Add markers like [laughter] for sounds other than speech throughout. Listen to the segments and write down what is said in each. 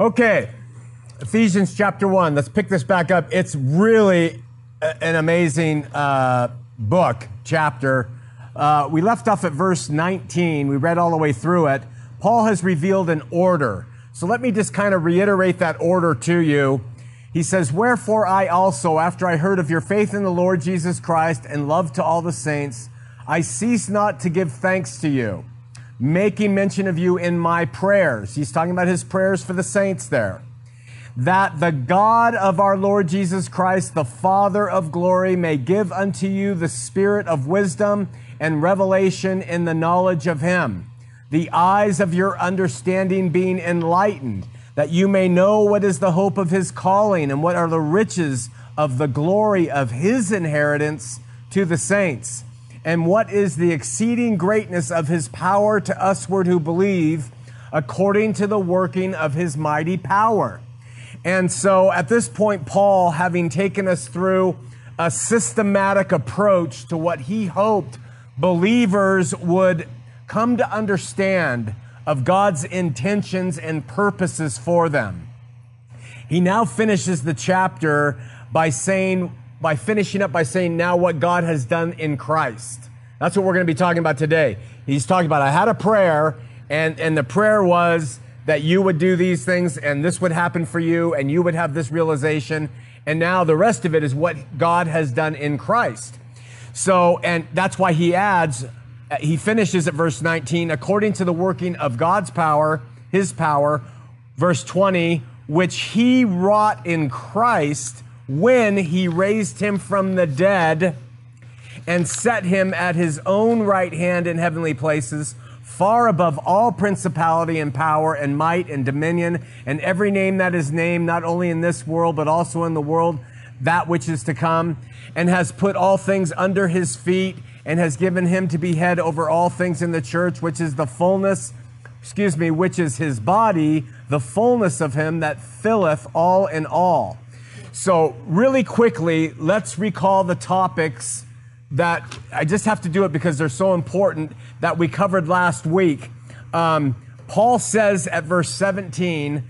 Okay, Ephesians chapter 1. Let's pick this back up. It's really a- an amazing uh, book, chapter. Uh, we left off at verse 19. We read all the way through it. Paul has revealed an order. So let me just kind of reiterate that order to you. He says, Wherefore I also, after I heard of your faith in the Lord Jesus Christ and love to all the saints, I cease not to give thanks to you, making mention of you in my prayers. He's talking about his prayers for the saints there. That the God of our Lord Jesus Christ, the Father of glory, may give unto you the spirit of wisdom and revelation in the knowledge of him, the eyes of your understanding being enlightened, that you may know what is the hope of his calling and what are the riches of the glory of his inheritance to the saints and what is the exceeding greatness of his power to usward who believe, according to the working of his mighty power. And so at this point, Paul, having taken us through a systematic approach to what he hoped believers would come to understand of God's intentions and purposes for them. He now finishes the chapter by saying by finishing up by saying now what God has done in Christ. That's what we're going to be talking about today. He's talking about, I had a prayer and, and the prayer was that you would do these things and this would happen for you and you would have this realization. And now the rest of it is what God has done in Christ. So, and that's why he adds, he finishes at verse 19, according to the working of God's power, his power, verse 20, which he wrought in Christ when he raised him from the dead and set him at his own right hand in heavenly places, far above all principality and power and might and dominion and every name that is named, not only in this world, but also in the world that which is to come, and has put all things under his feet and has given him to be head over all things in the church, which is the fullness, excuse me, which is his body, the fullness of him that filleth all in all. So, really quickly, let's recall the topics that I just have to do it because they're so important that we covered last week. Um, Paul says at verse 17,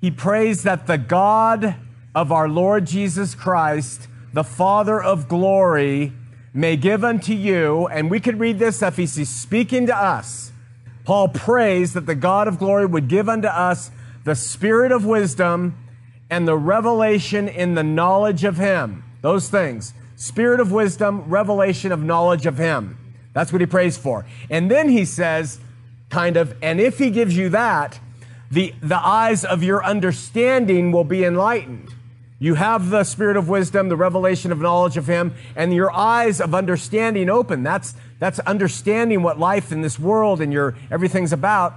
he prays that the God of our Lord Jesus Christ, the Father of glory, may give unto you, and we could read this if he's speaking to us. Paul prays that the God of glory would give unto us the spirit of wisdom and the revelation in the knowledge of him. Those things. Spirit of wisdom, revelation of knowledge of him. That's what he prays for. And then he says, kind of, and if he gives you that, the, the eyes of your understanding will be enlightened. You have the spirit of wisdom, the revelation of knowledge of him, and your eyes of understanding open. That's, that's understanding what life in this world and your everything's about.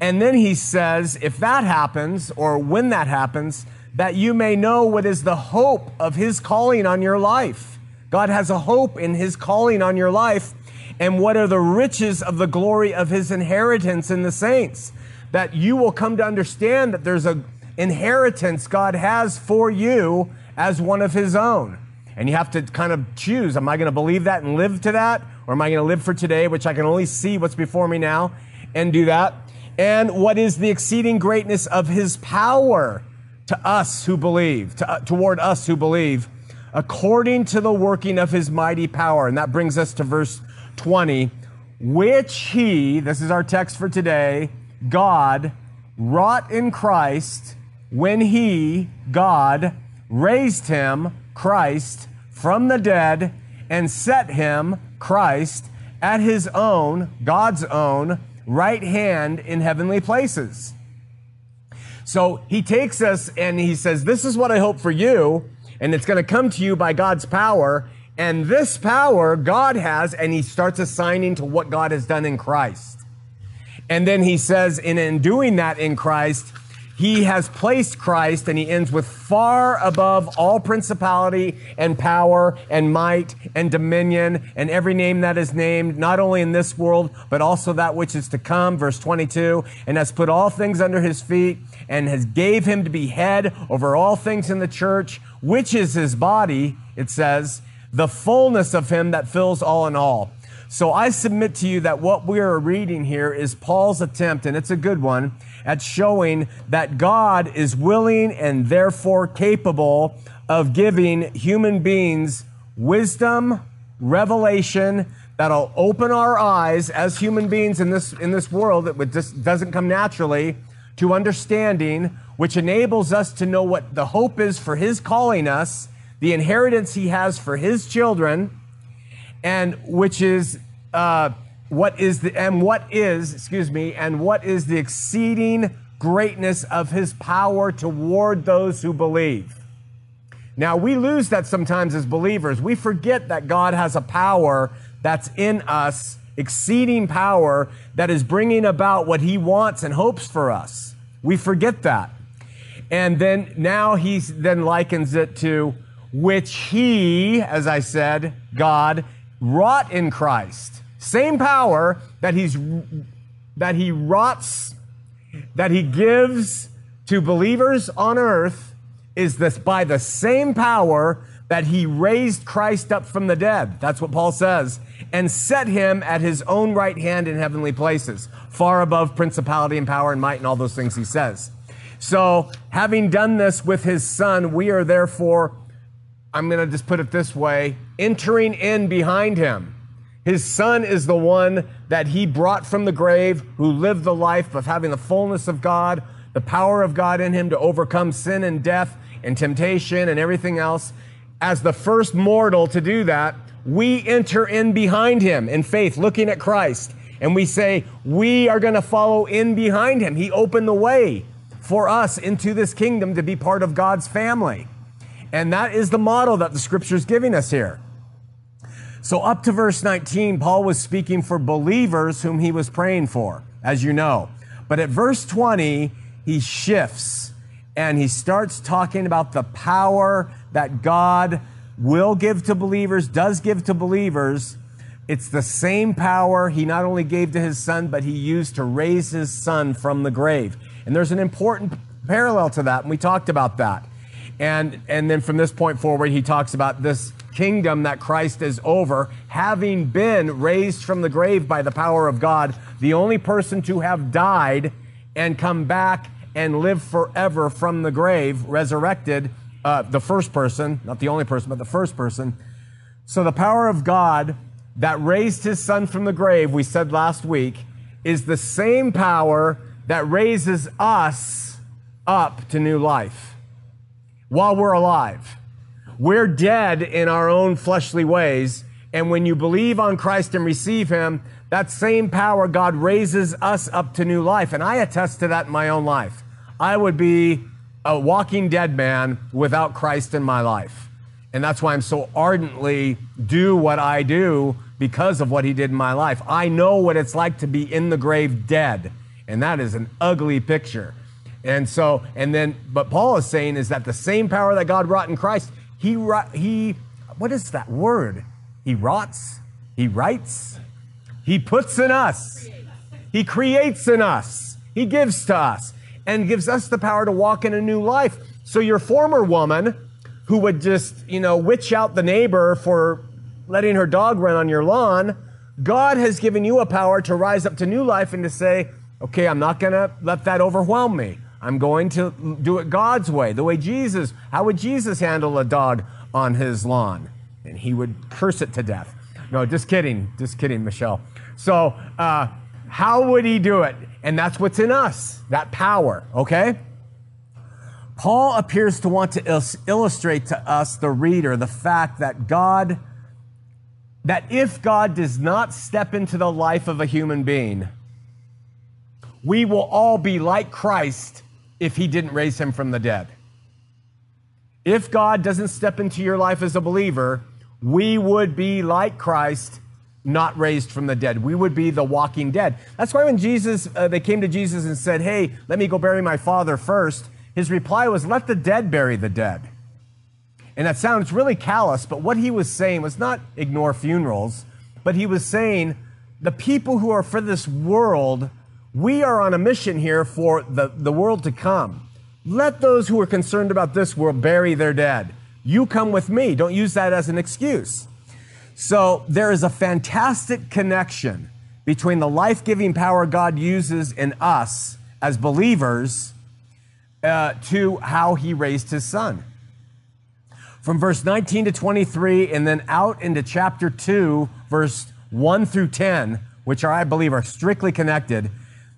And then he says, if that happens, or when that happens, that you may know what is the hope of his calling on your life. God has a hope in his calling on your life. And what are the riches of the glory of his inheritance in the saints? That you will come to understand that there's a inheritance God has for you as one of his own. And you have to kind of choose, am I going to believe that and live to that? Or am I going to live for today, which I can only see what's before me now and do that? And what is the exceeding greatness of his power? To us who believe, to, uh, toward us who believe, according to the working of his mighty power. And that brings us to verse 20, which he, this is our text for today, God wrought in Christ when he, God, raised him, Christ, from the dead and set him, Christ, at his own, God's own, right hand in heavenly places so he takes us and he says, This is what I hope for you, and it's going to come to you by God's power. And this power God has, and he starts assigning to what God has done in Christ. And then he says, in, in doing that in Christ, he has placed Christ, and he ends with far above all principality and power and might and dominion and every name that is named, not only in this world, but also that which is to come. Verse 22, and has put all things under his feet and has gave him to be head over all things in the church, which is his body, it says, the fullness of him that fills all in all. So I submit to you that what we are reading here is Paul's attempt, and it's a good one, at showing that God is willing and therefore capable of giving human beings wisdom, revelation, that'll open our eyes as human beings in this, in this world that just doesn't come naturally to understanding, which enables us to know what the hope is for his calling us, the inheritance he has for his children, and which is uh, what is the and what is excuse me and what is the exceeding greatness of his power toward those who believe? Now we lose that sometimes as believers. We forget that god has a power that's in us exceeding power that is bringing about what he wants and hopes for us. We forget that. And then now he then likens it to which he as i said god wrought in Christ. Same power that he's that he rots that he gives to believers on earth is this by the same power that he raised Christ up from the dead. That's what Paul says. And set him at his own right hand in heavenly places, far above principality and power and might and all those things he says. So, having done this with his son, we are therefore I'm going to just put it this way entering in behind him. His son is the one that he brought from the grave, who lived the life of having the fullness of God, the power of God in him to overcome sin and death and temptation and everything else. As the first mortal to do that, we enter in behind him in faith, looking at Christ. And we say, we are going to follow in behind him. He opened the way for us into this kingdom to be part of God's family. And that is the model that the scripture is giving us here. So, up to verse 19, Paul was speaking for believers whom he was praying for, as you know. But at verse 20, he shifts and he starts talking about the power that God will give to believers, does give to believers. It's the same power he not only gave to his son, but he used to raise his son from the grave. And there's an important parallel to that, and we talked about that. And, and then from this point forward, he talks about this kingdom that Christ is over, having been raised from the grave by the power of God, the only person to have died and come back and live forever from the grave, resurrected, uh, the first person, not the only person, but the first person. So the power of God that raised his son from the grave, we said last week, is the same power that raises us up to new life while we're alive. We're dead in our own fleshly ways. And when you believe on Christ and receive Him, that same power, God raises us up to new life. And I attest to that in my own life. I would be a walking dead man without Christ in my life. And that's why I'm so ardently do what I do because of what he did in my life. I know what it's like to be in the grave dead. And that is an ugly picture. And so, and then, but Paul is saying is that the same power that God wrought in Christ, he, he, what is that word? He rots, he writes, he puts in us, he creates in us, he gives to us, and gives us the power to walk in a new life. So your former woman, who would just, you know, witch out the neighbor for letting her dog run on your lawn, God has given you a power to rise up to new life and to say, okay, I'm not going to let that overwhelm me. I'm going to do it God's way, the way Jesus, how would Jesus handle a dog on his lawn? And he would curse it to death. No, just kidding. Just kidding, Michelle. So, uh, how would he do it? And that's what's in us, that power, okay? Paul appears to want to il- illustrate to us, the reader, the fact that God, that if God does not step into the life of a human being, we will all be like Christ if he didn't raise him from the dead. If God doesn't step into your life as a believer, we would be like Christ, not raised from the dead. We would be the walking dead. That's why when Jesus, uh, they came to Jesus and said, Hey, let me go bury my father first, his reply was, Let the dead bury the dead. And that sounds really callous, but what he was saying was not ignore funerals, but he was saying, The people who are for this world we are on a mission here for the, the world to come. Let those who are concerned about this world bury their dead. You come with me. Don't use that as an excuse. So there is a fantastic connection between the life giving power God uses in us as believers uh, to how he raised his son. From verse 19 to 23, and then out into chapter 2, verse 1 through 10, which are, I believe, are strictly connected,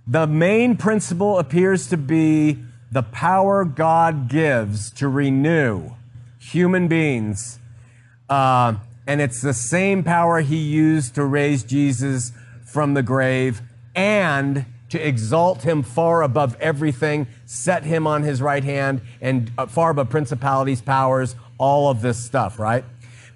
the main principle appears to be the power God gives to renew human beings. Uh, and it's the same power he used to raise Jesus from the grave and to exalt him far above everything, set him on his right hand, and uh, far above principalities, powers, all of this stuff, right?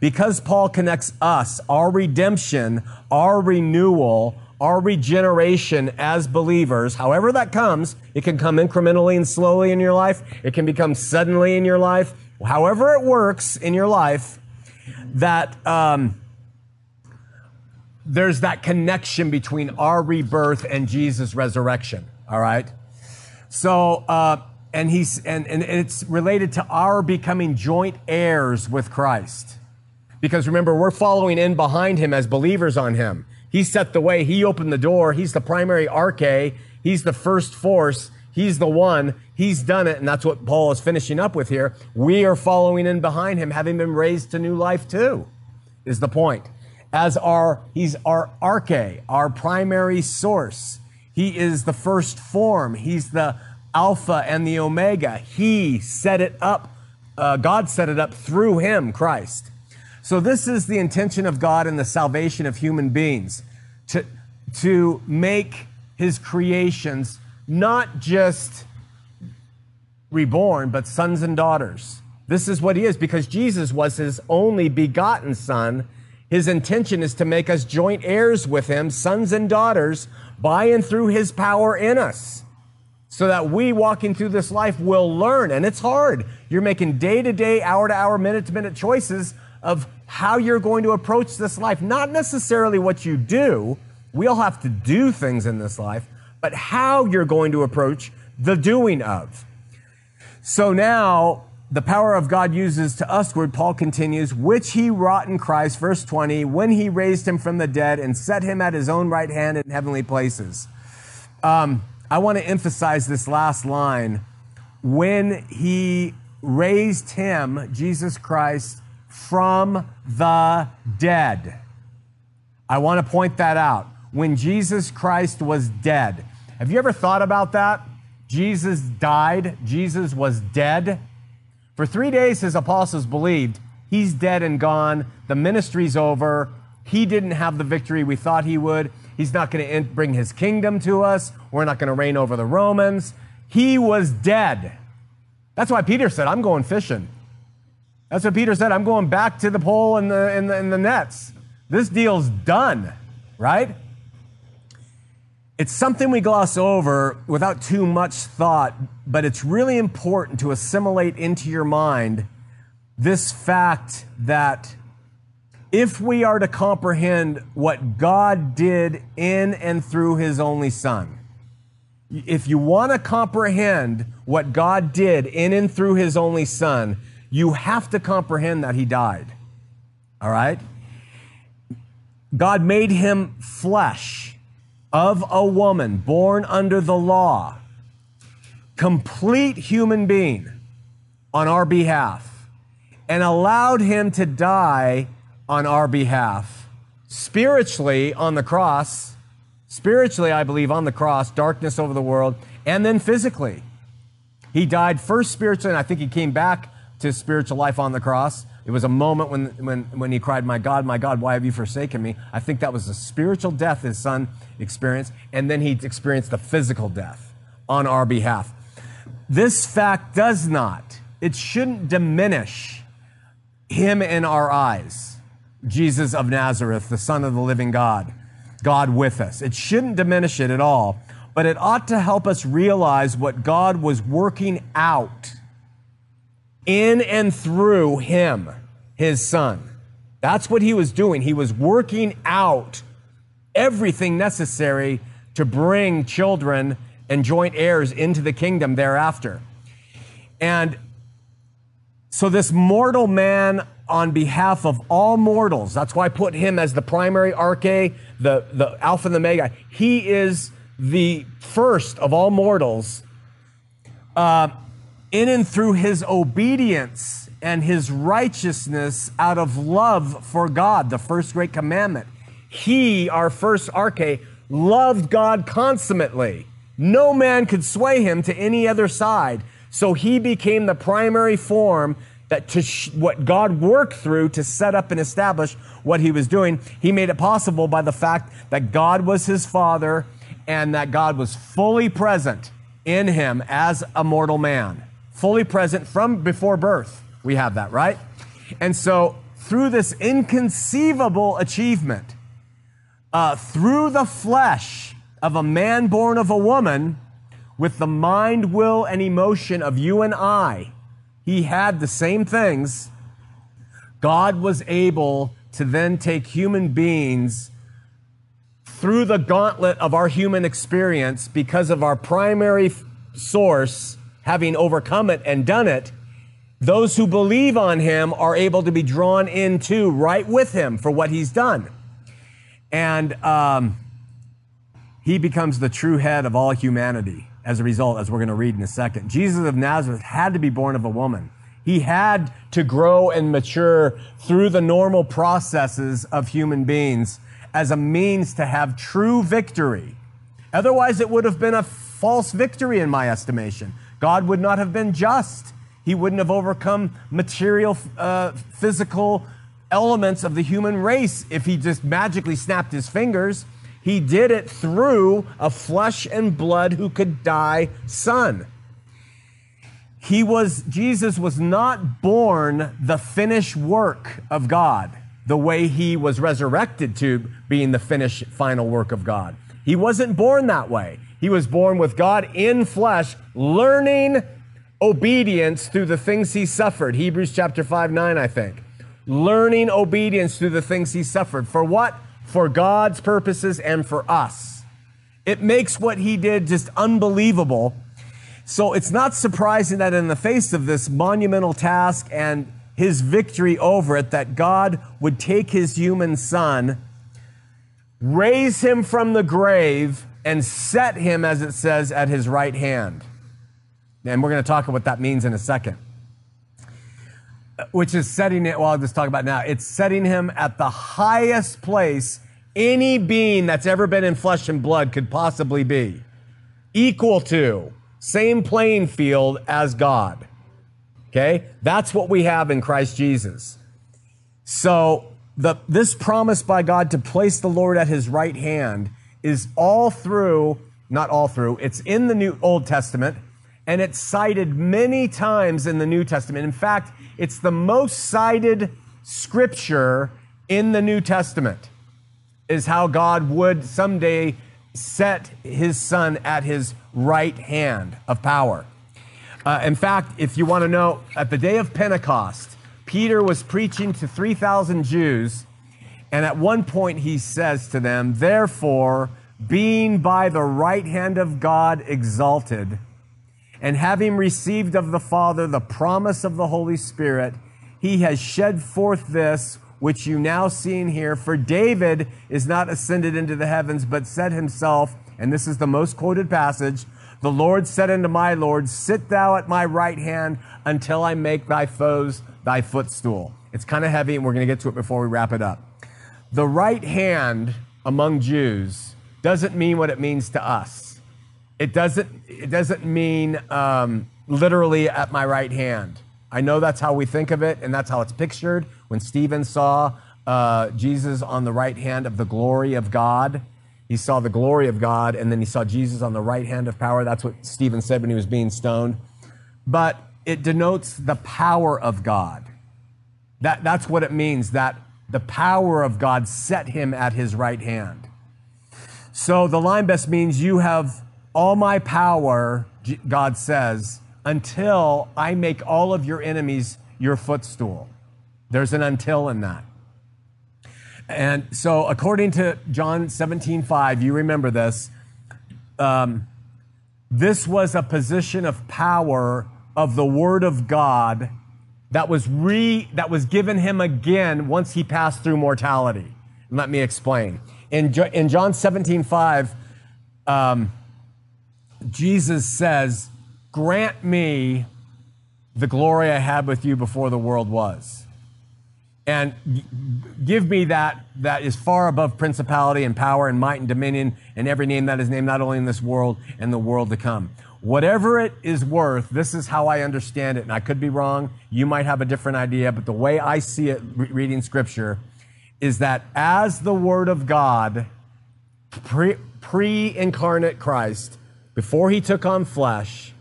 Because Paul connects us, our redemption, our renewal, our regeneration as believers, however that comes, it can come incrementally and slowly in your life. It can become suddenly in your life. However it works in your life, that um, there's that connection between our rebirth and Jesus' resurrection. All right. So, uh, and he's and, and it's related to our becoming joint heirs with Christ. Because remember, we're following in behind him as believers on him. He set the way. He opened the door. He's the primary arche. He's the first force. He's the one. He's done it. And that's what Paul is finishing up with here. We are following in behind him, having been raised to new life too, is the point. As our, he's our arche, our primary source. He is the first form. He's the Alpha and the Omega. He set it up. Uh, God set it up through him, Christ. So this is the intention of God in the salvation of human beings to, to make his creations not just reborn, but sons and daughters. This is what he is because Jesus was his only begotten son. His intention is to make us joint heirs with him, sons and daughters, by and through his power in us. So that we walking through this life will learn. And it's hard. You're making day to day, hour to hour, minute to minute choices of how you're going to approach this life. Not necessarily what you do. We all have to do things in this life, but how you're going to approach the doing of. So now, the power of God uses to us. usward, Paul continues, which he wrought in Christ, verse 20, when he raised him from the dead and set him at his own right hand in heavenly places. Um, I want to emphasize this last line. When he raised him, Jesus Christ, from the dead. I want to point that out. When Jesus Christ was dead. Have you ever thought about that? Jesus died, Jesus was dead. For three days, his apostles believed he's dead and gone, the ministry's over, he didn't have the victory we thought he would. He's not going to bring his kingdom to us. We're not going to reign over the Romans. He was dead. That's why Peter said, I'm going fishing. That's what Peter said. I'm going back to the pole and the, and the, and the nets. This deal's done, right? It's something we gloss over without too much thought, but it's really important to assimilate into your mind this fact that if we are to comprehend what God did in and through his only son, if you want to comprehend what God did in and through his only son, you have to comprehend that he died. All right? God made him flesh of a woman born under the law, complete human being on our behalf, and allowed him to die on our behalf. Spiritually on the cross, spiritually, I believe, on the cross, darkness over the world, and then physically. He died first spiritually, and I think he came back to spiritual life on the cross. It was a moment when, when, when he cried, My God, my God, why have you forsaken me? I think that was the spiritual death his son experienced, and then he experienced the physical death on our behalf. This fact does not, it shouldn't diminish him in our eyes. Jesus of Nazareth, the Son of the living God, God with us. It shouldn't diminish it at all, but it ought to help us realize what God was working out in and through him, his son. That's what he was doing. He was working out everything necessary to bring children and joint heirs into the kingdom thereafter. And so this mortal man on behalf of all mortals. That's why I put him as the primary arche, the, the Alpha and the Omega. He is the first of all mortals. Uh, in and through his obedience and his righteousness out of love for God, the first great commandment. He, our first arche, loved God consummately. No man could sway him to any other side. So he became the primary form that to sh- what God worked through to set up and establish what he was doing. He made it possible by the fact that God was his father and that God was fully present in him as a mortal man, fully present from before birth. We have that, right? And so through this inconceivable achievement, uh, through the flesh of a man born of a woman, with the mind, will, and emotion of you and I, he had the same things. God was able to then take human beings through the gauntlet of our human experience because of our primary source having overcome it and done it. Those who believe on him are able to be drawn into right with him for what he's done. And um, he becomes the true head of all humanity as a result, as we're going to read in a second. Jesus of Nazareth had to be born of a woman. He had to grow and mature through the normal processes of human beings as a means to have true victory. Otherwise, it would have been a false victory in my estimation. God would not have been just. He wouldn't have overcome material, uh, physical elements of the human race if he just magically snapped his fingers. He did it through a flesh and blood who could die son. He was, Jesus was not born the finished work of God the way he was resurrected to being the finished final work of God. He wasn't born that way. He was born with God in flesh, learning obedience through the things he suffered. Hebrews chapter 5, 9, I think. Learning obedience through the things he suffered. For what? for God's purposes and for us. It makes what he did just unbelievable. So it's not surprising that in the face of this monumental task and his victory over it, that God would take his human son, raise him from the grave, and set him, as it says, at his right hand. And we're going to talk about what that means in a second. Which is setting it, well, I'll just talk about now. It's setting him at the highest place any being that's ever been in flesh and blood could possibly be. Equal to, same playing field as God. Okay? That's what we have in Christ Jesus. So, the, this promise by God to place the Lord at his right hand is all through, not all through, it's in the New Old Testament, and it's cited many times in the New Testament. In fact, it's the most cited scripture in the New Testament is how God would someday set his son at his right hand of power. Uh, in fact, if you want to know, at the day of Pentecost, Peter was preaching to 3,000 Jews, and at one point he says to them, Therefore, being by the right hand of God exalted, and having received of the Father the promise of the Holy Spirit, he has shed forth this which you now see and hear. For David is not ascended into the heavens, but said himself, and this is the most quoted passage, the Lord said unto my Lord, Sit thou at my right hand until I make thy foes thy footstool. It's kind of heavy, and we're going to get to it before we wrap it up. The right hand among Jews doesn't mean what it means to us. It doesn't, it doesn't mean um, literally at my right hand. I know that's how we think of it, and that's how it's pictured. When Stephen saw uh, Jesus on the right hand of the glory of God, he saw the glory of God, and then he saw Jesus on the right hand of power. That's what Stephen said when he was being stoned. But it denotes the power of God. That, that's what it means, that the power of God set him at his right hand. So the line best means you have all my power, God says, until I make all of your enemies your footstool. There's an until in that. And so, according to John 17, 5, you remember this. Um, this was a position of power of the Word of God that was re that was given him again once he passed through mortality. Let me explain. In, in John 17, 5, um, Jesus says, Grant me the glory I had with you before the world was. And give me that that is far above principality and power and might and dominion and every name that is named not only in this world and the world to come. Whatever it is worth, this is how I understand it. And I could be wrong. You might have a different idea, but the way I see it reading scripture is that as the Word of God, pre incarnate Christ, before he took on flesh,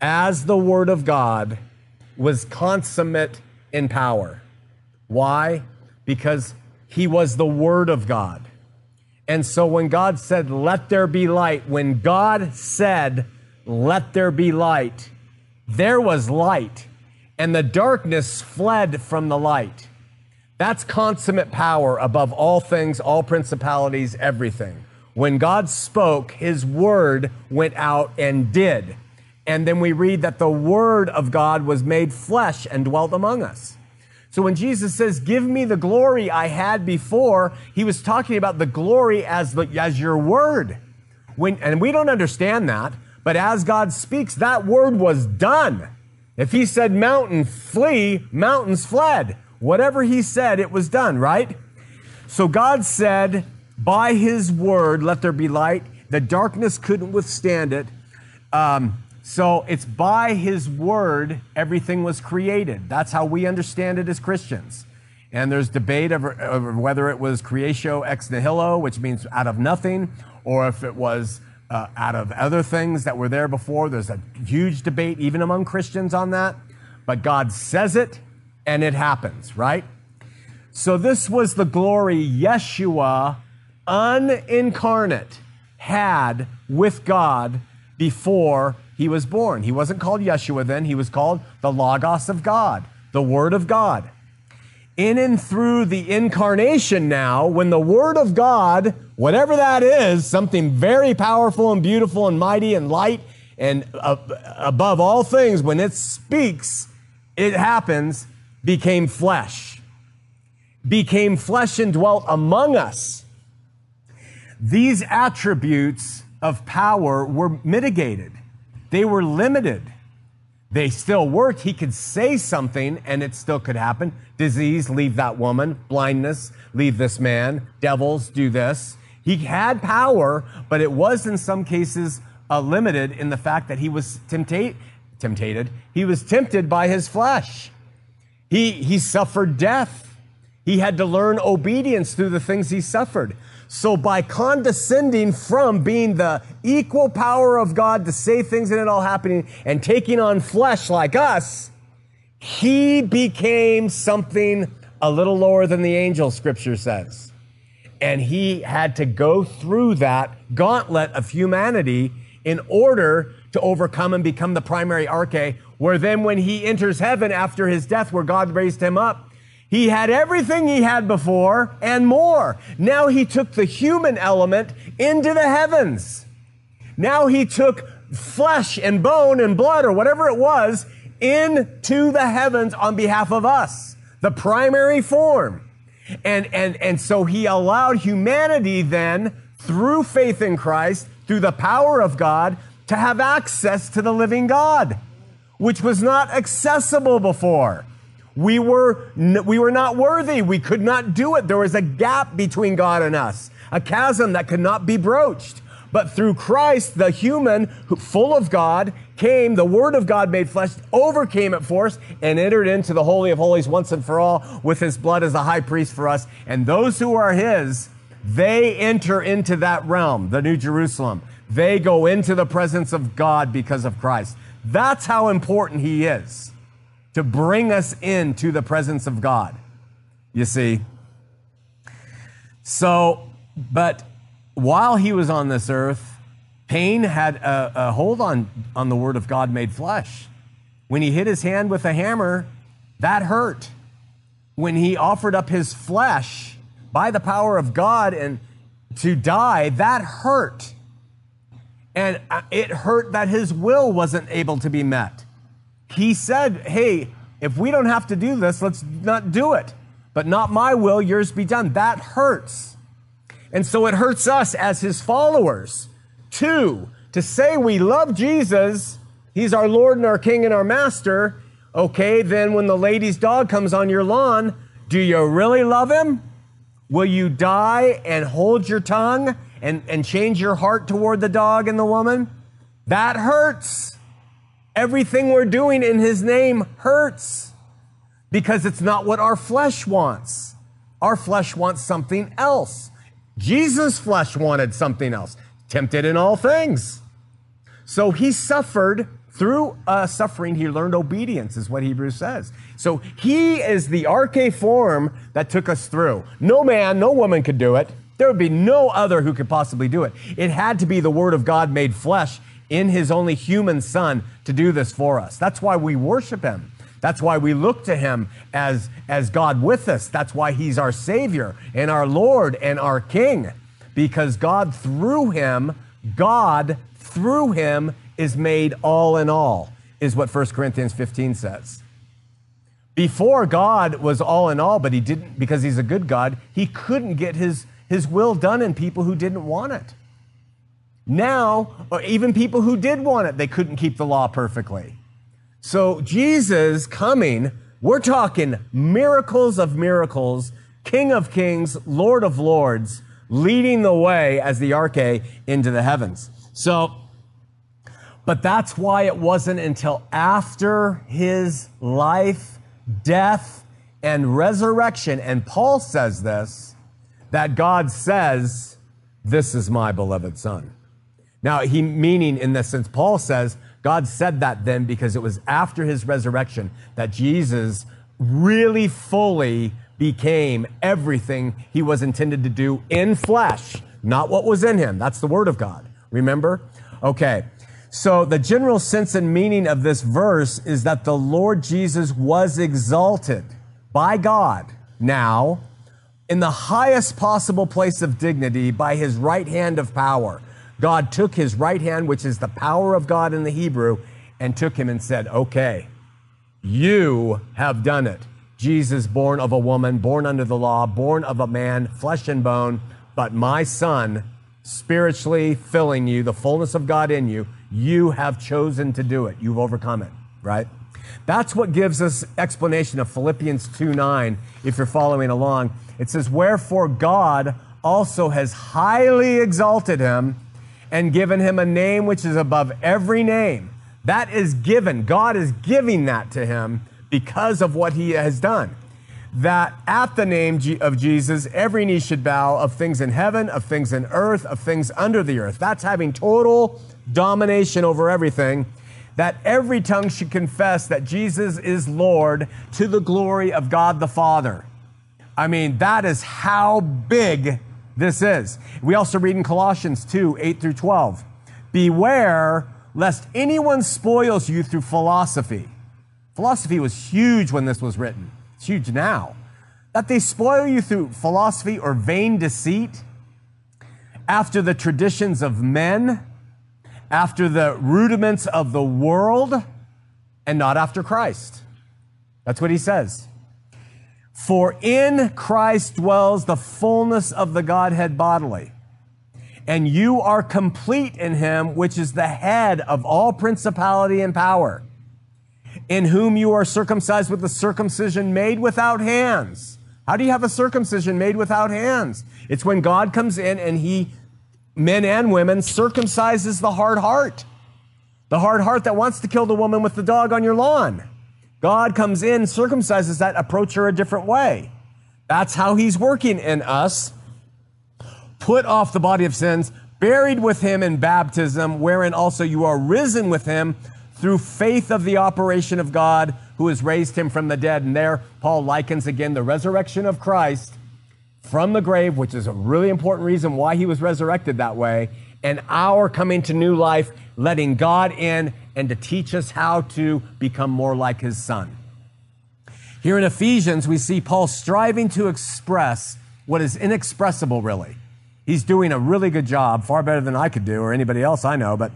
as the Word of God, was consummate in power. Why? Because he was the Word of God. And so when God said, Let there be light, when God said, Let there be light, there was light, and the darkness fled from the light. That's consummate power above all things, all principalities, everything. When God spoke, his word went out and did. And then we read that the word of God was made flesh and dwelt among us. So when Jesus says, give me the glory I had before, he was talking about the glory as, the, as your word. When, and we don't understand that, but as God speaks, that word was done. If he said mountain flee, mountains fled. Whatever he said, it was done, right? So God said, by his word, let there be light. The darkness couldn't withstand it. Um, so it's by his word everything was created. That's how we understand it as Christians. And there's debate over, over whether it was creatio ex nihilo, which means out of nothing, or if it was uh, out of other things that were there before. There's a huge debate even among Christians on that. But God says it, and it happens, right? So this was the glory Yeshua, unincarnate, had with God before he was born. He wasn't called Yeshua then, he was called the Logos of God, the Word of God. In and through the incarnation now, when the Word of God, whatever that is, something very powerful and beautiful and mighty and light and above all things, when it speaks, it happens became flesh, became flesh and dwelt among us. These attributes of power were mitigated. They were limited. They still worked. He could say something and it still could happen. Disease, leave that woman. Blindness, leave this man. Devils, do this. He had power, but it was in some cases uh, limited in the fact that he was temptate, tempted. He was tempted by his flesh. He, he suffered death. He had to learn obedience through the things he suffered. So by condescending from being the equal power of God to say things and it all happening and taking on flesh like us, he became something a little lower than the angel, scripture says. And he had to go through that gauntlet of humanity in order to overcome and become the primary arche where then when he enters heaven after his death, where God raised him up, he had everything he had before and more. Now he took the human element into the heavens. Now he took flesh and bone and blood or whatever it was into the heavens on behalf of us, the primary form. And, and, and so he allowed humanity then, through faith in Christ, through the power of God, to have access to the living God which was not accessible before. We were, we were not worthy. We could not do it. There was a gap between God and us, a chasm that could not be broached. But through Christ, the human, full of God, came, the Word of God made flesh, overcame it for us, and entered into the Holy of Holies once and for all with His blood as a high priest for us. And those who are His, they enter into that realm, the New Jerusalem. They go into the presence of God because of Christ. That's how important he is to bring us into the presence of God. You see? So, but while he was on this earth, pain had a, a, hold on, on the word of God made flesh. When he hit his hand with a hammer, that hurt. When he offered up his flesh by the power of God and to die, that hurt. And uh, it hurt that his will wasn't able to be met. He said, Hey, if we don't have to do this, let's not do it. But not my will, yours be done. That hurts. And so it hurts us as his followers. Two, to say we love Jesus, he's our Lord and our King and our Master. Okay, then when the lady's dog comes on your lawn, do you really love him? Will you die and hold your tongue and, and change your heart toward the dog and the woman? That hurts. Everything we're doing in his name hurts because it's not what our flesh wants. Our flesh wants something else. Jesus' flesh wanted something else, tempted in all things. So he suffered through uh, suffering, he learned obedience, is what Hebrews says. So he is the arche form that took us through. No man, no woman could do it. There would be no other who could possibly do it. It had to be the Word of God made flesh in His only human Son to do this for us. That's why we worship Him. That's why we look to Him as, as God with us. That's why He's our Savior and our Lord and our King. Because God through Him, God through Him is made all in all, is what 1 Corinthians 15 says. Before God was all in all, but he didn't, because he's a good God, he couldn't get his, his will done in people who didn't want it. Now, or even people who did want it, they couldn't keep the law perfectly. So, Jesus coming, we're talking miracles of miracles, King of kings, Lord of lords, leading the way as the arche into the heavens. So, but that's why it wasn't until after his life, death, and resurrection, and Paul says this, that God says, This is my beloved Son. Now, he meaning in this sense, Paul says, God said that then because it was after his resurrection that Jesus really fully became everything he was intended to do in flesh, not what was in him. That's the word of God. Remember? Okay. So the general sense and meaning of this verse is that the Lord Jesus was exalted by God now in the highest possible place of dignity by his right hand of power. God took his right hand, which is the power of God in the Hebrew, and took him and said, Okay, you have done it. Jesus, born of a woman, born under the law, born of a man, flesh and bone, but my son, spiritually filling you, the fullness of God in you, you have chosen to do it. You've overcome it, right? That's what gives us explanation of Philippians 2 9, if you're following along. It says, Wherefore God also has highly exalted him and given him a name which is above every name. That is given. God is giving that to him because of what he has done. That at the name of Jesus, every knee should bow of things in heaven, of things in earth, of things under the earth. That's having total domination over everything, that every tongue should confess that Jesus is Lord to the glory of God the Father. I mean, that is how big this is. We also read in Colossians 2 8 through 12 Beware lest anyone spoils you through philosophy. Philosophy was huge when this was written, it's huge now. That they spoil you through philosophy or vain deceit after the traditions of men after the rudiments of the world and not after Christ. That's what he says. For in Christ dwells the fullness of the Godhead bodily. And you are complete in him, which is the head of all principality and power, in whom you are circumcised with the circumcision made without hands. How do you have a circumcision made without hands? It's when God comes in and he men and women, circumcises the hard heart. The hard heart that wants to kill the woman with the dog on your lawn. God comes in, circumcises that, approach her a different way. That's how he's working in us. Put off the body of sins, buried with him in baptism, wherein also you are risen with him through faith of the operation of God who has raised him from the dead. And there, Paul likens again the resurrection of Christ from the grave, which is a really important reason why he was resurrected that way, and our coming to new life, letting God in and to teach us how to become more like his son. Here in Ephesians, we see Paul striving to express what is inexpressible, really. He's doing a really good job, far better than I could do or anybody else I know, but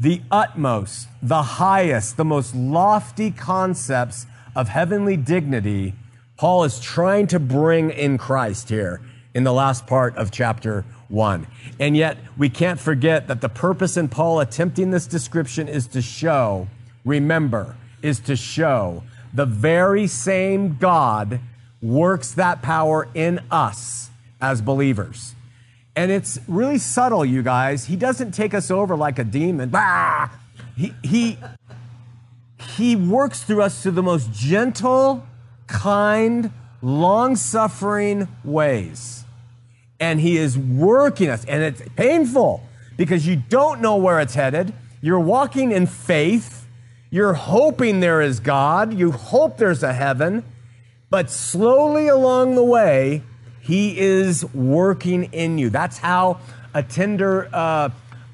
the utmost, the highest, the most lofty concepts of heavenly dignity Paul is trying to bring in Christ here in the last part of chapter 1. And yet, we can't forget that the purpose in Paul attempting this description is to show, remember, is to show the very same God works that power in us as believers. And it's really subtle, you guys. He doesn't take us over like a demon. Bah! He, he, he works through us through the most gentle, kind, long suffering ways. And He is working us, and it's painful because you don't know where it's headed. You're walking in faith. You're hoping there is God. You hope there's a heaven. But slowly along the way, He is working in you. That's how a tender uh,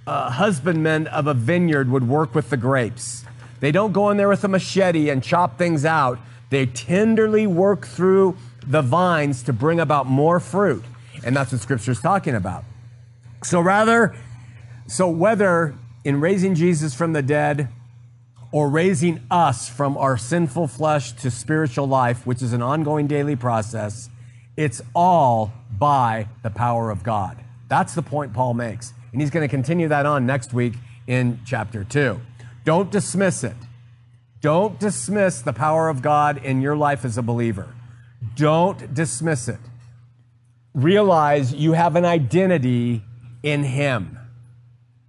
uh, husbandman of a vineyard would work with the grapes. They don't go in there with a machete and chop things out. They tenderly work through the vines to bring about more fruit. And that's what scripture is talking about. So rather, so whether in raising Jesus from the dead or raising us from our sinful flesh to spiritual life, which is an ongoing daily process, it's all by the power of God. That's the point Paul makes. And he's going to continue that on next week in chapter 2. Don't dismiss it. Don't dismiss the power of God in your life as a believer. Don't dismiss it. Realize you have an identity in Him.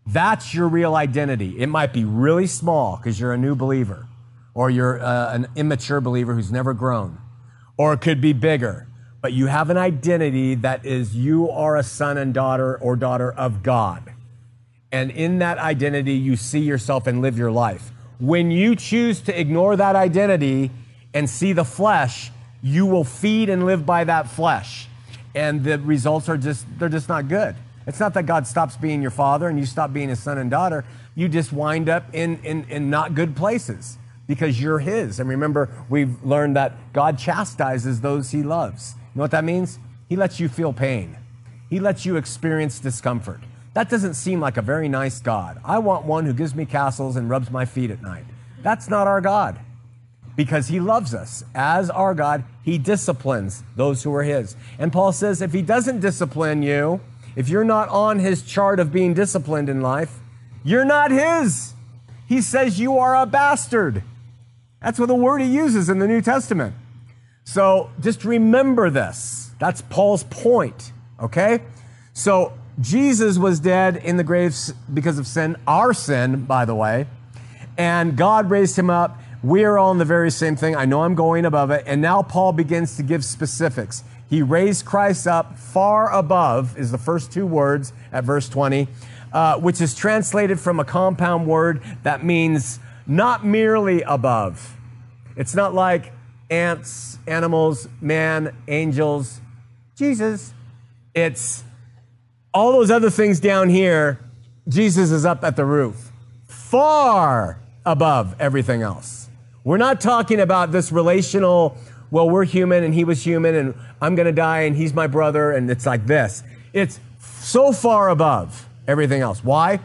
That's your real identity. It might be really small because you're a new believer, or you're uh, an immature believer who's never grown, or it could be bigger. But you have an identity that is you are a son and daughter or daughter of God. And in that identity, you see yourself and live your life. When you choose to ignore that identity and see the flesh, you will feed and live by that flesh. And the results are just, they're just not good. It's not that God stops being your father and you stop being his son and daughter. You just wind up in, in, in not good places because you're his. And remember, we've learned that God chastises those he loves. You know what that means? He lets you feel pain. He lets you experience discomfort. That doesn't seem like a very nice God. I want one who gives me castles and rubs my feet at night. That's not our God because he loves us. As our God, he disciplines those who are his. And Paul says if he doesn't discipline you, if you're not on his chart of being disciplined in life, you're not his. He says you are a bastard. That's what the word he uses in the New Testament. So just remember this. That's Paul's point, okay? So Jesus was dead in the graves because of sin, our sin, by the way, and God raised him up. We are all in the very same thing. I know I'm going above it. And now Paul begins to give specifics. He raised Christ up far above, is the first two words at verse 20, uh, which is translated from a compound word that means not merely above. It's not like ants, animals, man, angels, Jesus. It's all those other things down here, Jesus is up at the roof, far above everything else. We're not talking about this relational, well, we're human and he was human and I'm going to die and he's my brother and it's like this. It's so far above everything else. Why?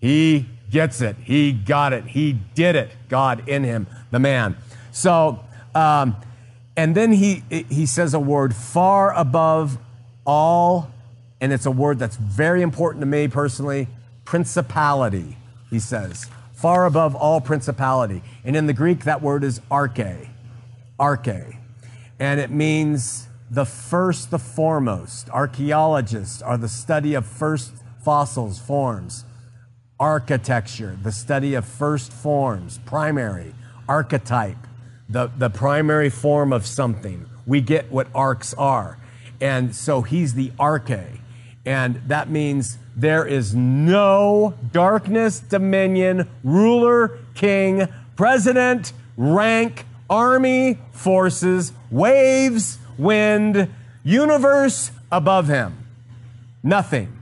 He gets it. He got it. He did it. God in him, the man. So, um, and then he, he says a word far above all and it's a word that's very important to me personally principality, he says, far above all principality. And in the Greek, that word is arche, arche. And it means the first, the foremost. Archaeologists are the study of first fossils, forms. Architecture, the study of first forms, primary. Archetype, the, the primary form of something. We get what arcs are. And so he's the arche. And that means there is no darkness, dominion, ruler, king, president, rank, army, forces, waves, wind, universe above him. Nothing.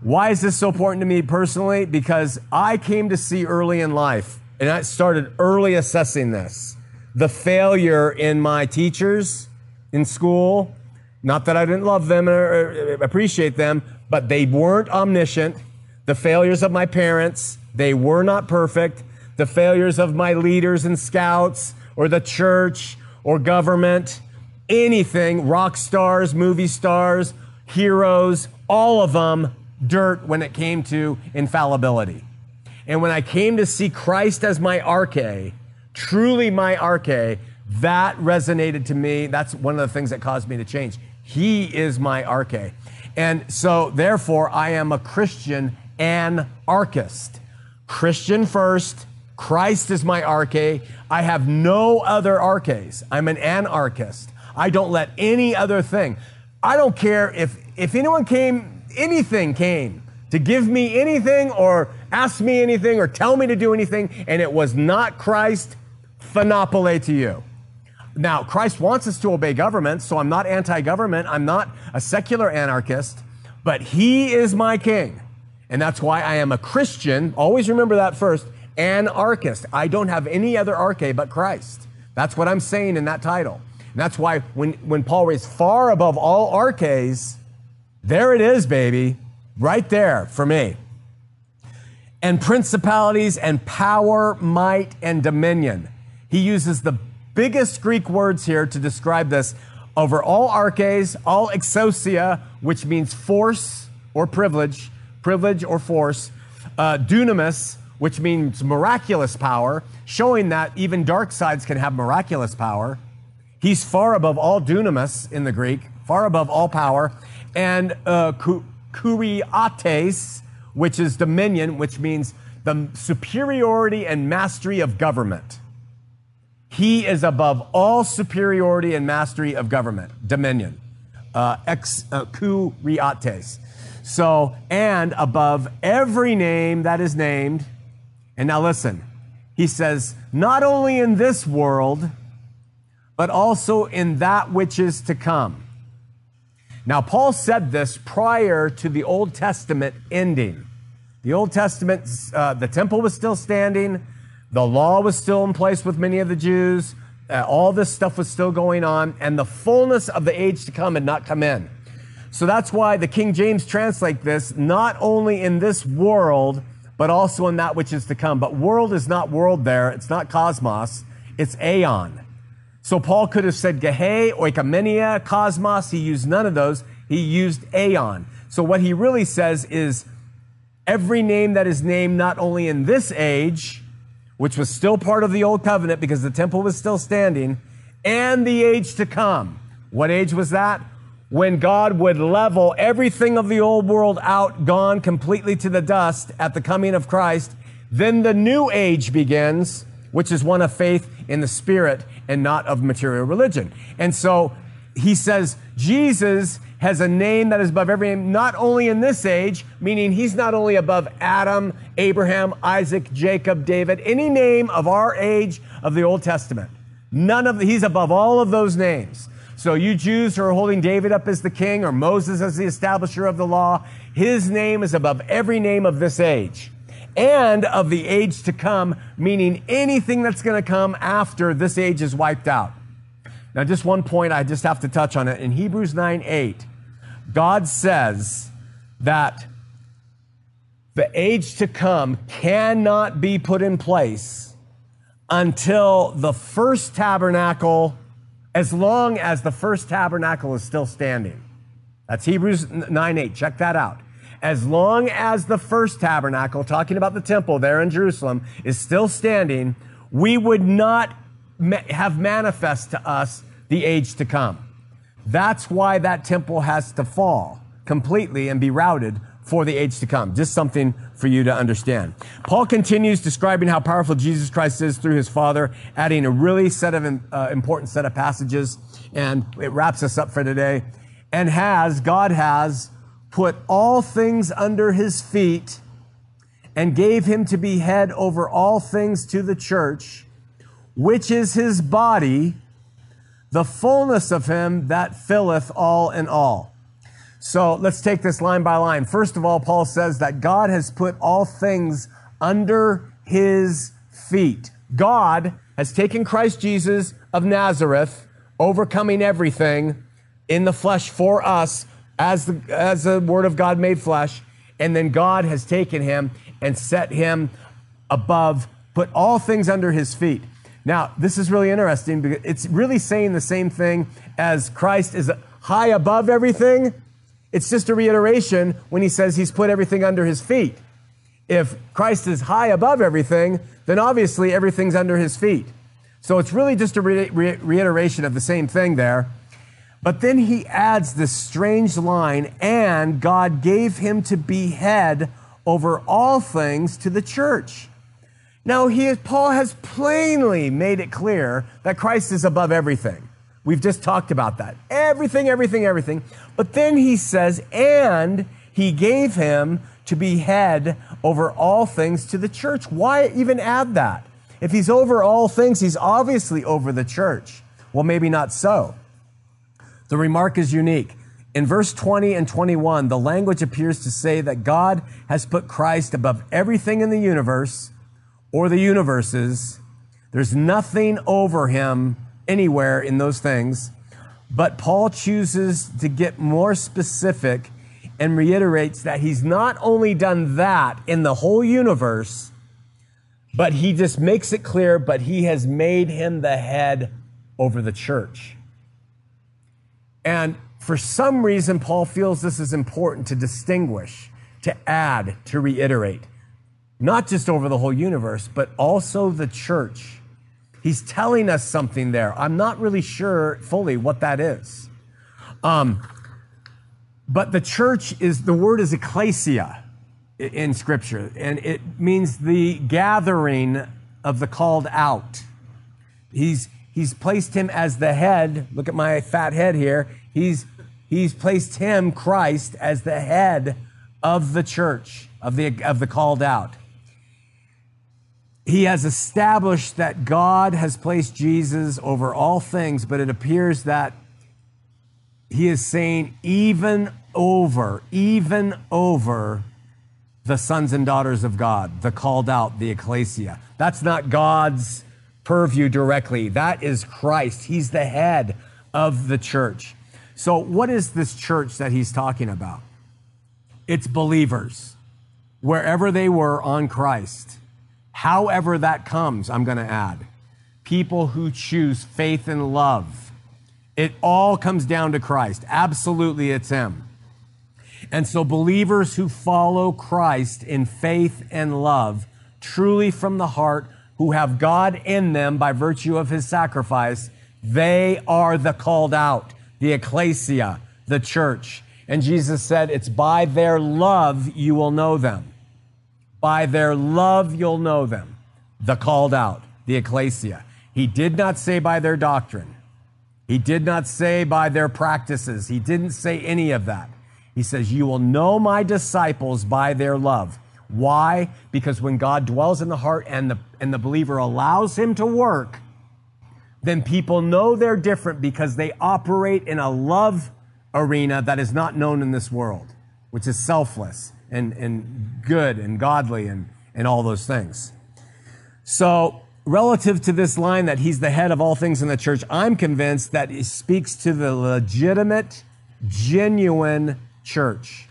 Why is this so important to me personally? Because I came to see early in life, and I started early assessing this the failure in my teachers in school, not that I didn't love them or appreciate them, but they weren't omniscient. The failures of my parents, they were not perfect. the failures of my leaders and scouts or the church or government, anything, rock stars, movie stars, heroes, all of them dirt when it came to infallibility. And when I came to see Christ as my arche, truly my arche, that resonated to me. That's one of the things that caused me to change. He is my arche. And so, therefore, I am a Christian anarchist. Christian first, Christ is my arche. I have no other arches. I'm an anarchist. I don't let any other thing. I don't care if, if anyone came, anything came to give me anything or ask me anything or tell me to do anything, and it was not Christ, phenopole to you. Now, Christ wants us to obey government, so I'm not anti government. I'm not a secular anarchist, but He is my king. And that's why I am a Christian. Always remember that first anarchist. I don't have any other arche but Christ. That's what I'm saying in that title. And that's why when, when Paul reads far above all arches, there it is, baby, right there for me. And principalities and power, might, and dominion. He uses the biggest Greek words here to describe this over all arches, all exousia, which means force or privilege, privilege or force, uh, dunamis, which means miraculous power, showing that even dark sides can have miraculous power. He's far above all dunamis in the Greek, far above all power, and uh, kuriates, which is dominion, which means the superiority and mastery of government. He is above all superiority and mastery of government, dominion, uh, ex uh, kuriates. So, and above every name that is named. And now listen, he says, not only in this world, but also in that which is to come. Now, Paul said this prior to the Old Testament ending. The Old Testament, uh, the temple was still standing. The law was still in place with many of the Jews. Uh, all this stuff was still going on, and the fullness of the age to come had not come in. So that's why the King James translate this not only in this world, but also in that which is to come. But world is not world there. It's not cosmos. It's aeon. So Paul could have said Gehe, oikomenia, cosmos. He used none of those. He used aeon. So what he really says is every name that is named not only in this age, which was still part of the old covenant because the temple was still standing, and the age to come. What age was that? When God would level everything of the old world out, gone completely to the dust at the coming of Christ. Then the new age begins, which is one of faith in the spirit and not of material religion. And so he says, Jesus has a name that is above every name, not only in this age, meaning he's not only above Adam, Abraham, Isaac, Jacob, David, any name of our age of the Old Testament. None of he's above all of those names. So you Jews who are holding David up as the king or Moses as the establisher of the law, his name is above every name of this age and of the age to come, meaning anything that's going to come after this age is wiped out. Now, just one point I just have to touch on it. In Hebrews 9 8, God says that the age to come cannot be put in place until the first tabernacle, as long as the first tabernacle is still standing. That's Hebrews 9 8. Check that out. As long as the first tabernacle, talking about the temple there in Jerusalem, is still standing, we would not have manifest to us the age to come. That's why that temple has to fall completely and be routed for the age to come. Just something for you to understand. Paul continues describing how powerful Jesus Christ is through his Father, adding a really set of uh, important set of passages, and it wraps us up for today. And has, God has, put all things under his feet and gave him to be head over all things to the church, which is his body, the fullness of him that filleth all in all. So let's take this line by line. First of all, Paul says that God has put all things under his feet. God has taken Christ Jesus of Nazareth, overcoming everything in the flesh for us as the, as the word of God made flesh. And then God has taken him and set him above put all things under his feet. Now, this is really interesting because it's really saying the same thing as Christ is high above everything. It's just a reiteration when he says he's put everything under his feet. If Christ is high above everything, then obviously everything's under his feet. So it's really just a re- re- reiteration of the same thing there. But then he adds this strange line, and God gave him to be head over all things to the church. Now, he, Paul has plainly made it clear that Christ is above everything. We've just talked about that. Everything, everything, everything. But then he says, and he gave him to be head over all things to the church. Why even add that? If he's over all things, he's obviously over the church. Well, maybe not so. The remark is unique. In verse 20 and 21, the language appears to say that God has put Christ above everything in the universe or the universes. There's nothing over him anywhere in those things. But Paul chooses to get more specific and reiterates that he's not only done that in the whole universe, but he just makes it clear, but he has made him the head over the church. And for some reason, Paul feels this is important to distinguish, to add, to reiterate, not just over the whole universe, but also the church. He's telling us something there. I'm not really sure fully what that is. Um, but the church is, the word is ecclesia in scripture, and it means the gathering of the called out. He's, he's placed him as the head. Look at my fat head here. He's, he's placed him, Christ, as the head of the church, of the, of the called out. He has established that God has placed Jesus over all things, but it appears that he is saying even over, even over the sons and daughters of God, the called out, the ecclesia. That's not God's purview directly. That is Christ. He's the head of the church. So, what is this church that he's talking about? It's believers, wherever they were on Christ. However, that comes, I'm going to add. People who choose faith and love. It all comes down to Christ. Absolutely, it's Him. And so, believers who follow Christ in faith and love, truly from the heart, who have God in them by virtue of His sacrifice, they are the called out the ecclesia, the church. And Jesus said, It's by their love you will know them. By their love you'll know them. The called out, the ecclesia. He did not say by their doctrine. He did not say by their practices. He didn't say any of that. He says, You will know my disciples by their love. Why? Because when God dwells in the heart and the, and the believer allows him to work, then people know they're different because they operate in a love arena that is not known in this world, which is selfless and, and good and godly and, and all those things. So, relative to this line that he's the head of all things in the church, I'm convinced that it speaks to the legitimate, genuine church.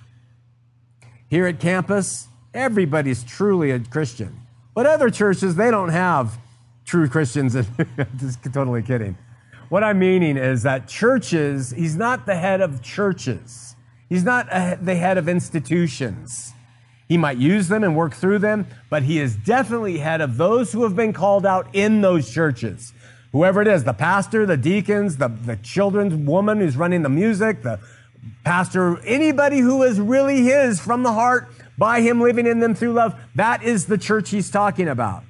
Here at campus, everybody's truly a Christian. But other churches, they don't have true Christians. [laughs] just totally kidding. What I'm meaning is that churches, he's not the head of churches. He's not a, the head of institutions. He might use them and work through them, but he is definitely head of those who have been called out in those churches. Whoever it is, the pastor, the deacons, the, the children's woman who's running the music, the pastor, anybody who is really his from the heart by him living in them through love, that is the church he's talking about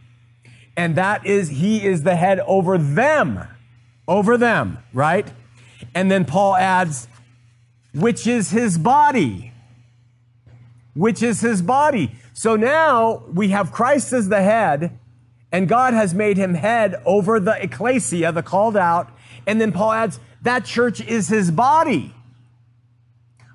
and that is he is the head over them. Over them, right? And then Paul adds, which is his body. Which is his body. So now we have Christ as the head, and God has made him head over the ecclesia, the called out. And then Paul adds, that church is his body.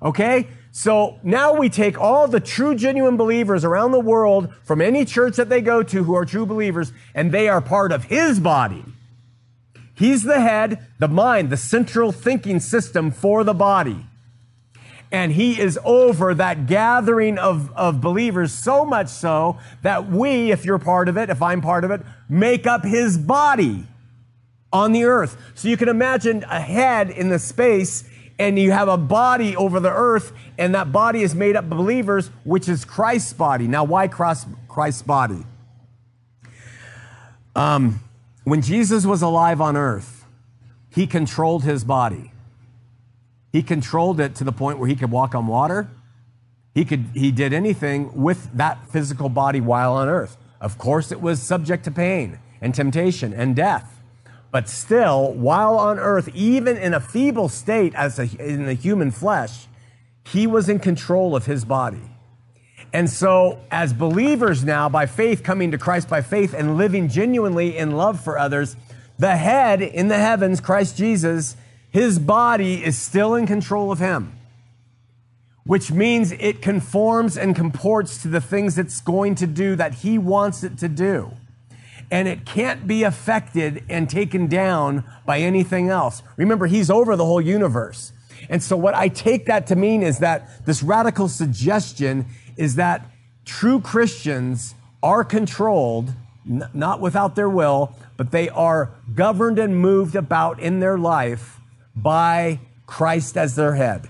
Okay? So now we take all the true, genuine believers around the world from any church that they go to who are true believers, and they are part of his body. He's the head, the mind, the central thinking system for the body. And he is over that gathering of, of believers so much so that we, if you're part of it, if I'm part of it, make up his body on the earth. So you can imagine a head in the space and you have a body over the earth and that body is made up of believers, which is Christ's body. Now, why Christ's body? Um, when Jesus was alive on earth, he controlled his body. He controlled it to the point where he could walk on water. He could he did anything with that physical body while on earth. Of course, it was subject to pain and temptation and death. But still, while on earth, even in a feeble state as a, in the human flesh, he was in control of his body. And so, as believers now, by faith, coming to Christ by faith and living genuinely in love for others, the head in the heavens, Christ Jesus, his body is still in control of him, which means it conforms and comports to the things it's going to do that he wants it to do. And it can't be affected and taken down by anything else. Remember, he's over the whole universe. And so, what I take that to mean is that this radical suggestion is that true Christians are controlled, n- not without their will, but they are governed and moved about in their life by Christ as their head.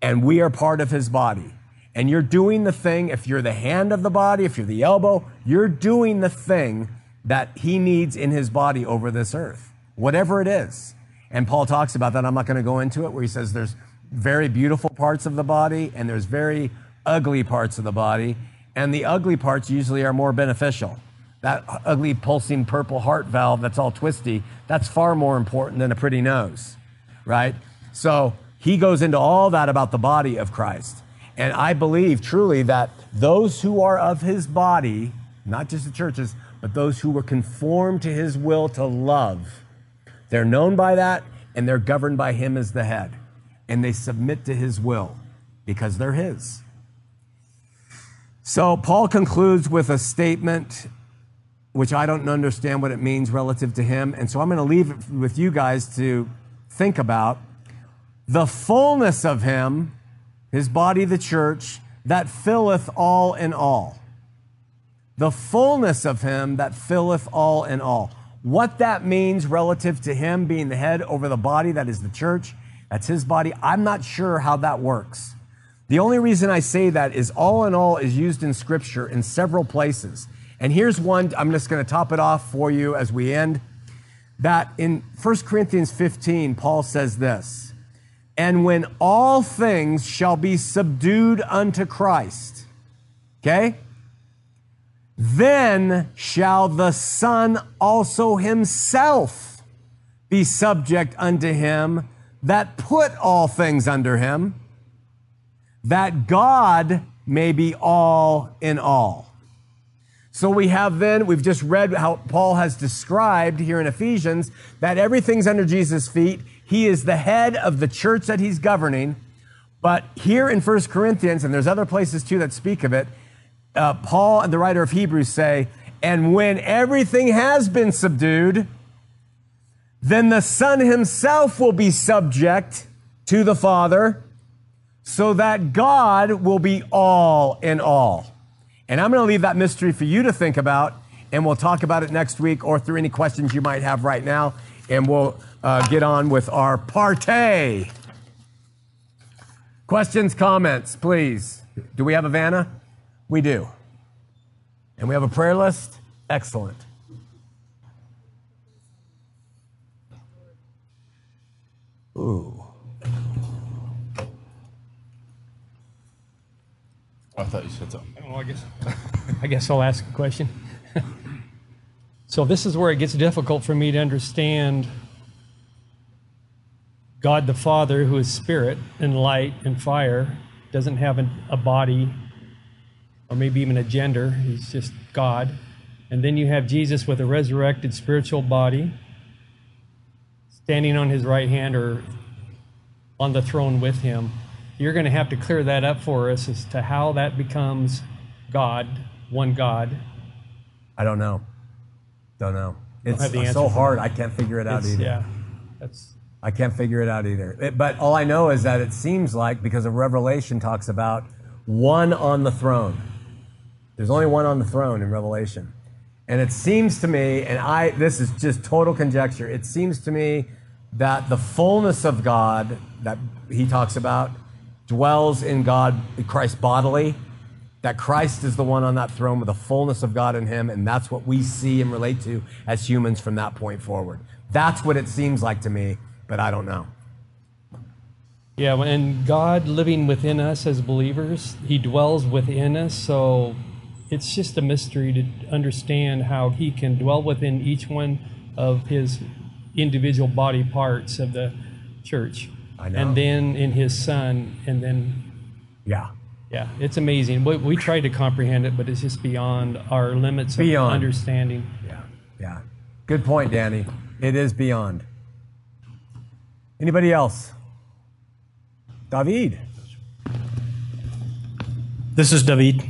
And we are part of his body. And you're doing the thing, if you're the hand of the body, if you're the elbow, you're doing the thing that he needs in his body over this earth, whatever it is. And Paul talks about that. I'm not going to go into it, where he says there's very beautiful parts of the body and there's very ugly parts of the body. And the ugly parts usually are more beneficial. That ugly pulsing purple heart valve that's all twisty, that's far more important than a pretty nose right? So he goes into all that about the body of Christ. And I believe truly that those who are of his body, not just the churches, but those who were conformed to his will to love, they're known by that and they're governed by him as the head. And they submit to his will because they're his. So Paul concludes with a statement which I don't understand what it means relative to him. And so I'm going to leave it with you guys to think about the fullness of him, his body, the church, that filleth all in all. The fullness of him that filleth all in all. What that means relative to him being the head over the body that is the church, that's his body, I'm not sure how that works. The only reason I say that is all in all is used in scripture in several places. And here's one, I'm just going to top it off for you as we end that in 1 Corinthians 15, Paul says this And when all things shall be subdued unto Christ, okay? Then shall the Son also himself be subject unto him that put all things under him, that God may be all in all. So we have then, we've just read how Paul has described here in Ephesians that everything's under Jesus' feet. He is the head of the church that he's governing. But here in 1 Corinthians, and there's other places too that speak of it, uh, Paul and the writer of Hebrews say, and when everything has been subdued, then the Son himself will be subject to the Father, so that God will be all in all. And I'm going to leave that mystery for you to think about, and we'll talk about it next week or through any questions you might have right now, and we'll uh, get on with our partay. Questions, comments, please. Do we have a Vanna? We do. And we have a prayer list? Excellent. Ooh. I thought you said something. Well, I guess, I guess I'll ask a question. [laughs] so this is where it gets difficult for me to understand God the Father, who is spirit and light and fire, doesn't have an, a body or maybe even a gender. He's just God. And then you have Jesus with a resurrected spiritual body standing on his right hand or on the throne with him you're going to have to clear that up for us as to how that becomes God, one God. I don't know. Don't know. It's the so hard. I can't figure it out It's- either. yeah, that's I can't figure it out either. It- but all I know is that it seems like because of Revelation talks about one on the throne. There's only one on the throne in Revelation. And it seems to me, and I this is just total conjecture, it seems to me that the fullness of God that he talks about dwells in God, Christ bodily, that Christ is the one on that throne with the fullness of God in him, and that's what we see and relate to as humans from that point forward. That's what it seems like to me, but I don't know. Yeah, and God living within us as believers, He dwells within us. So it's just a mystery to understand how He can dwell within each one of His individual body parts of the church. I know. And then in His Son, and then, Yeah. yeah, it's amazing. We, we try to comprehend it, but it's just beyond our limits Beyond. of understanding. Yeah. Yeah. Good point, Danny. It is beyond. Anybody else? David. This is David.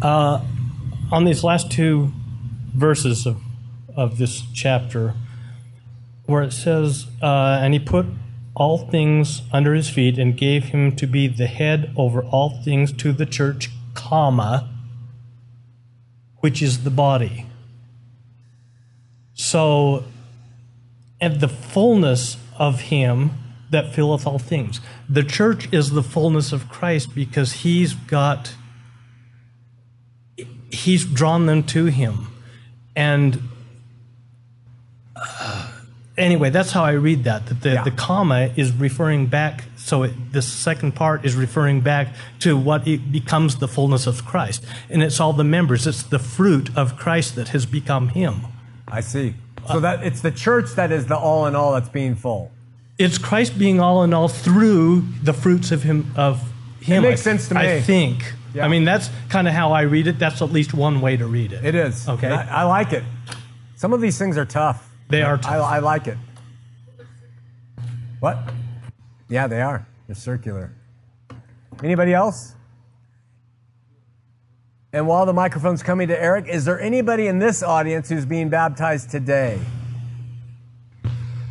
Uh, on these last two verses of, of this chapter, where it says, uh, And he put all things under his feet and gave him to be the head over all things to the church, comma, which is the body. So, and the fullness of him that filleth all things. The church is the fullness of Christ because he's got he's drawn them to him. And uh, anyway, that's how I read that. That the, Yeah. the comma is referring back. So it, the second part is referring back to what it becomes the fullness of Christ, and it's all the members. It's the fruit of Christ that has become Him. I see. So that it's the church that is the all in all that's being full. it's Christ being all in all through the fruits of him of him. It makes I- sense to me. I think. Yeah. I mean, that's kind of how I read it. That's at least one way to read it. It is. Okay. I, I like it. Some of these things are tough. They are I. I like it. What? Yeah, they are. They're circular. Anybody else? And while the microphone's coming to Eric, is there anybody in this audience who's being baptized today?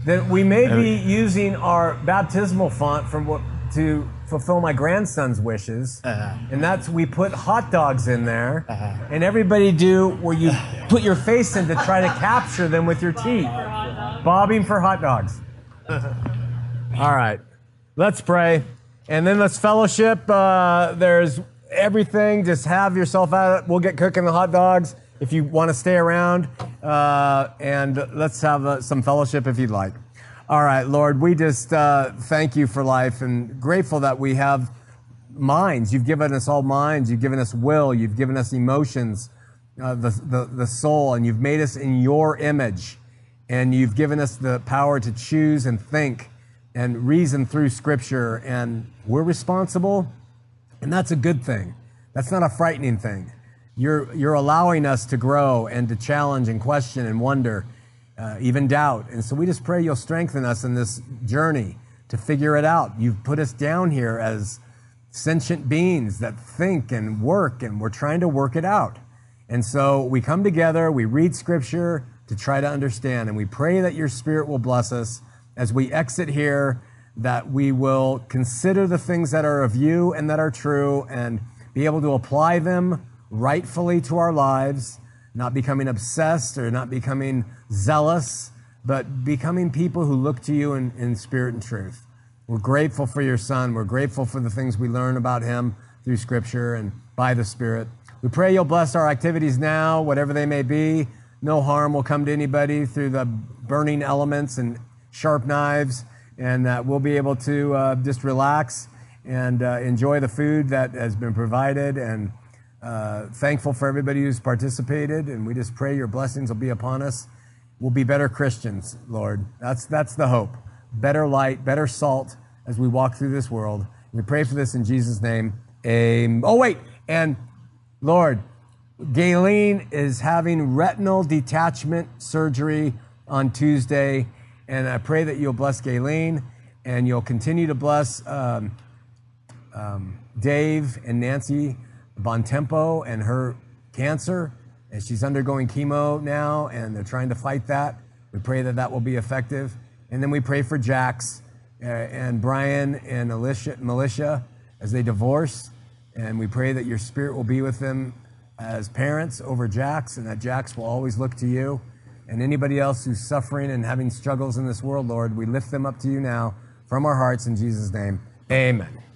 Then we may be using our baptismal font from what to fulfill my grandson's wishes, and that's we put hot dogs in there, and everybody do where you put your face in to try to capture them with your teeth, bobbing for hot dogs. [laughs] All right, let's pray, and then let's fellowship. Uh, there's everything. Just have yourself out. We'll get cooking the hot dogs if you want to stay around, uh, and let's have uh, some fellowship if you'd like. All right, Lord, we just uh, thank you for life and grateful that we have minds. You've given us all minds. You've given us will. You've given us emotions, uh, the, the, the soul, and you've made us in your image. And you've given us the power to choose and think and reason through Scripture. And we're responsible, and that's a good thing. That's not a frightening thing. You're, you're allowing us to grow and to challenge and question and wonder, uh, even doubt. And so we just pray you'll strengthen us in this journey to figure it out. You've put us down here as sentient beings that think and work, and we're trying to work it out. And so we come together, we read scripture to try to understand, and we pray that your spirit will bless us as we exit here, that we will consider the things that are of you and that are true and be able to apply them rightfully to our lives, not becoming obsessed or not becoming zealous, but becoming people who look to you in, in spirit and truth. We're grateful for your son. We're grateful for the things we learn about him through scripture and by the spirit. We pray you'll bless our activities now, whatever they may be. No harm will come to anybody through the burning elements and sharp knives, and that we'll be able to uh, just relax and uh, enjoy the food that has been provided and thankful for everybody who's participated. And we just pray your blessings will be upon us. We'll be better Christians, Lord. That's, that's the hope. Better light, better salt as we walk through this world. We pray for this in Jesus' name. Amen. Oh, wait. And Lord, Galen is having retinal detachment surgery on Tuesday. And I pray that you'll bless Galen and you'll continue to bless um, um, Dave and Nancy Bontempo and her cancer. And she's undergoing chemo now, and they're trying to fight that. We pray that that will be effective. And then we pray for Jax uh, and Brian and Alicia, Militia as they divorce. And we pray that your spirit will be with them as parents over Jax and that Jax will always look to you. And anybody else who's suffering and having struggles in this world, Lord, we lift them up to you now from our hearts in Jesus' name. Amen.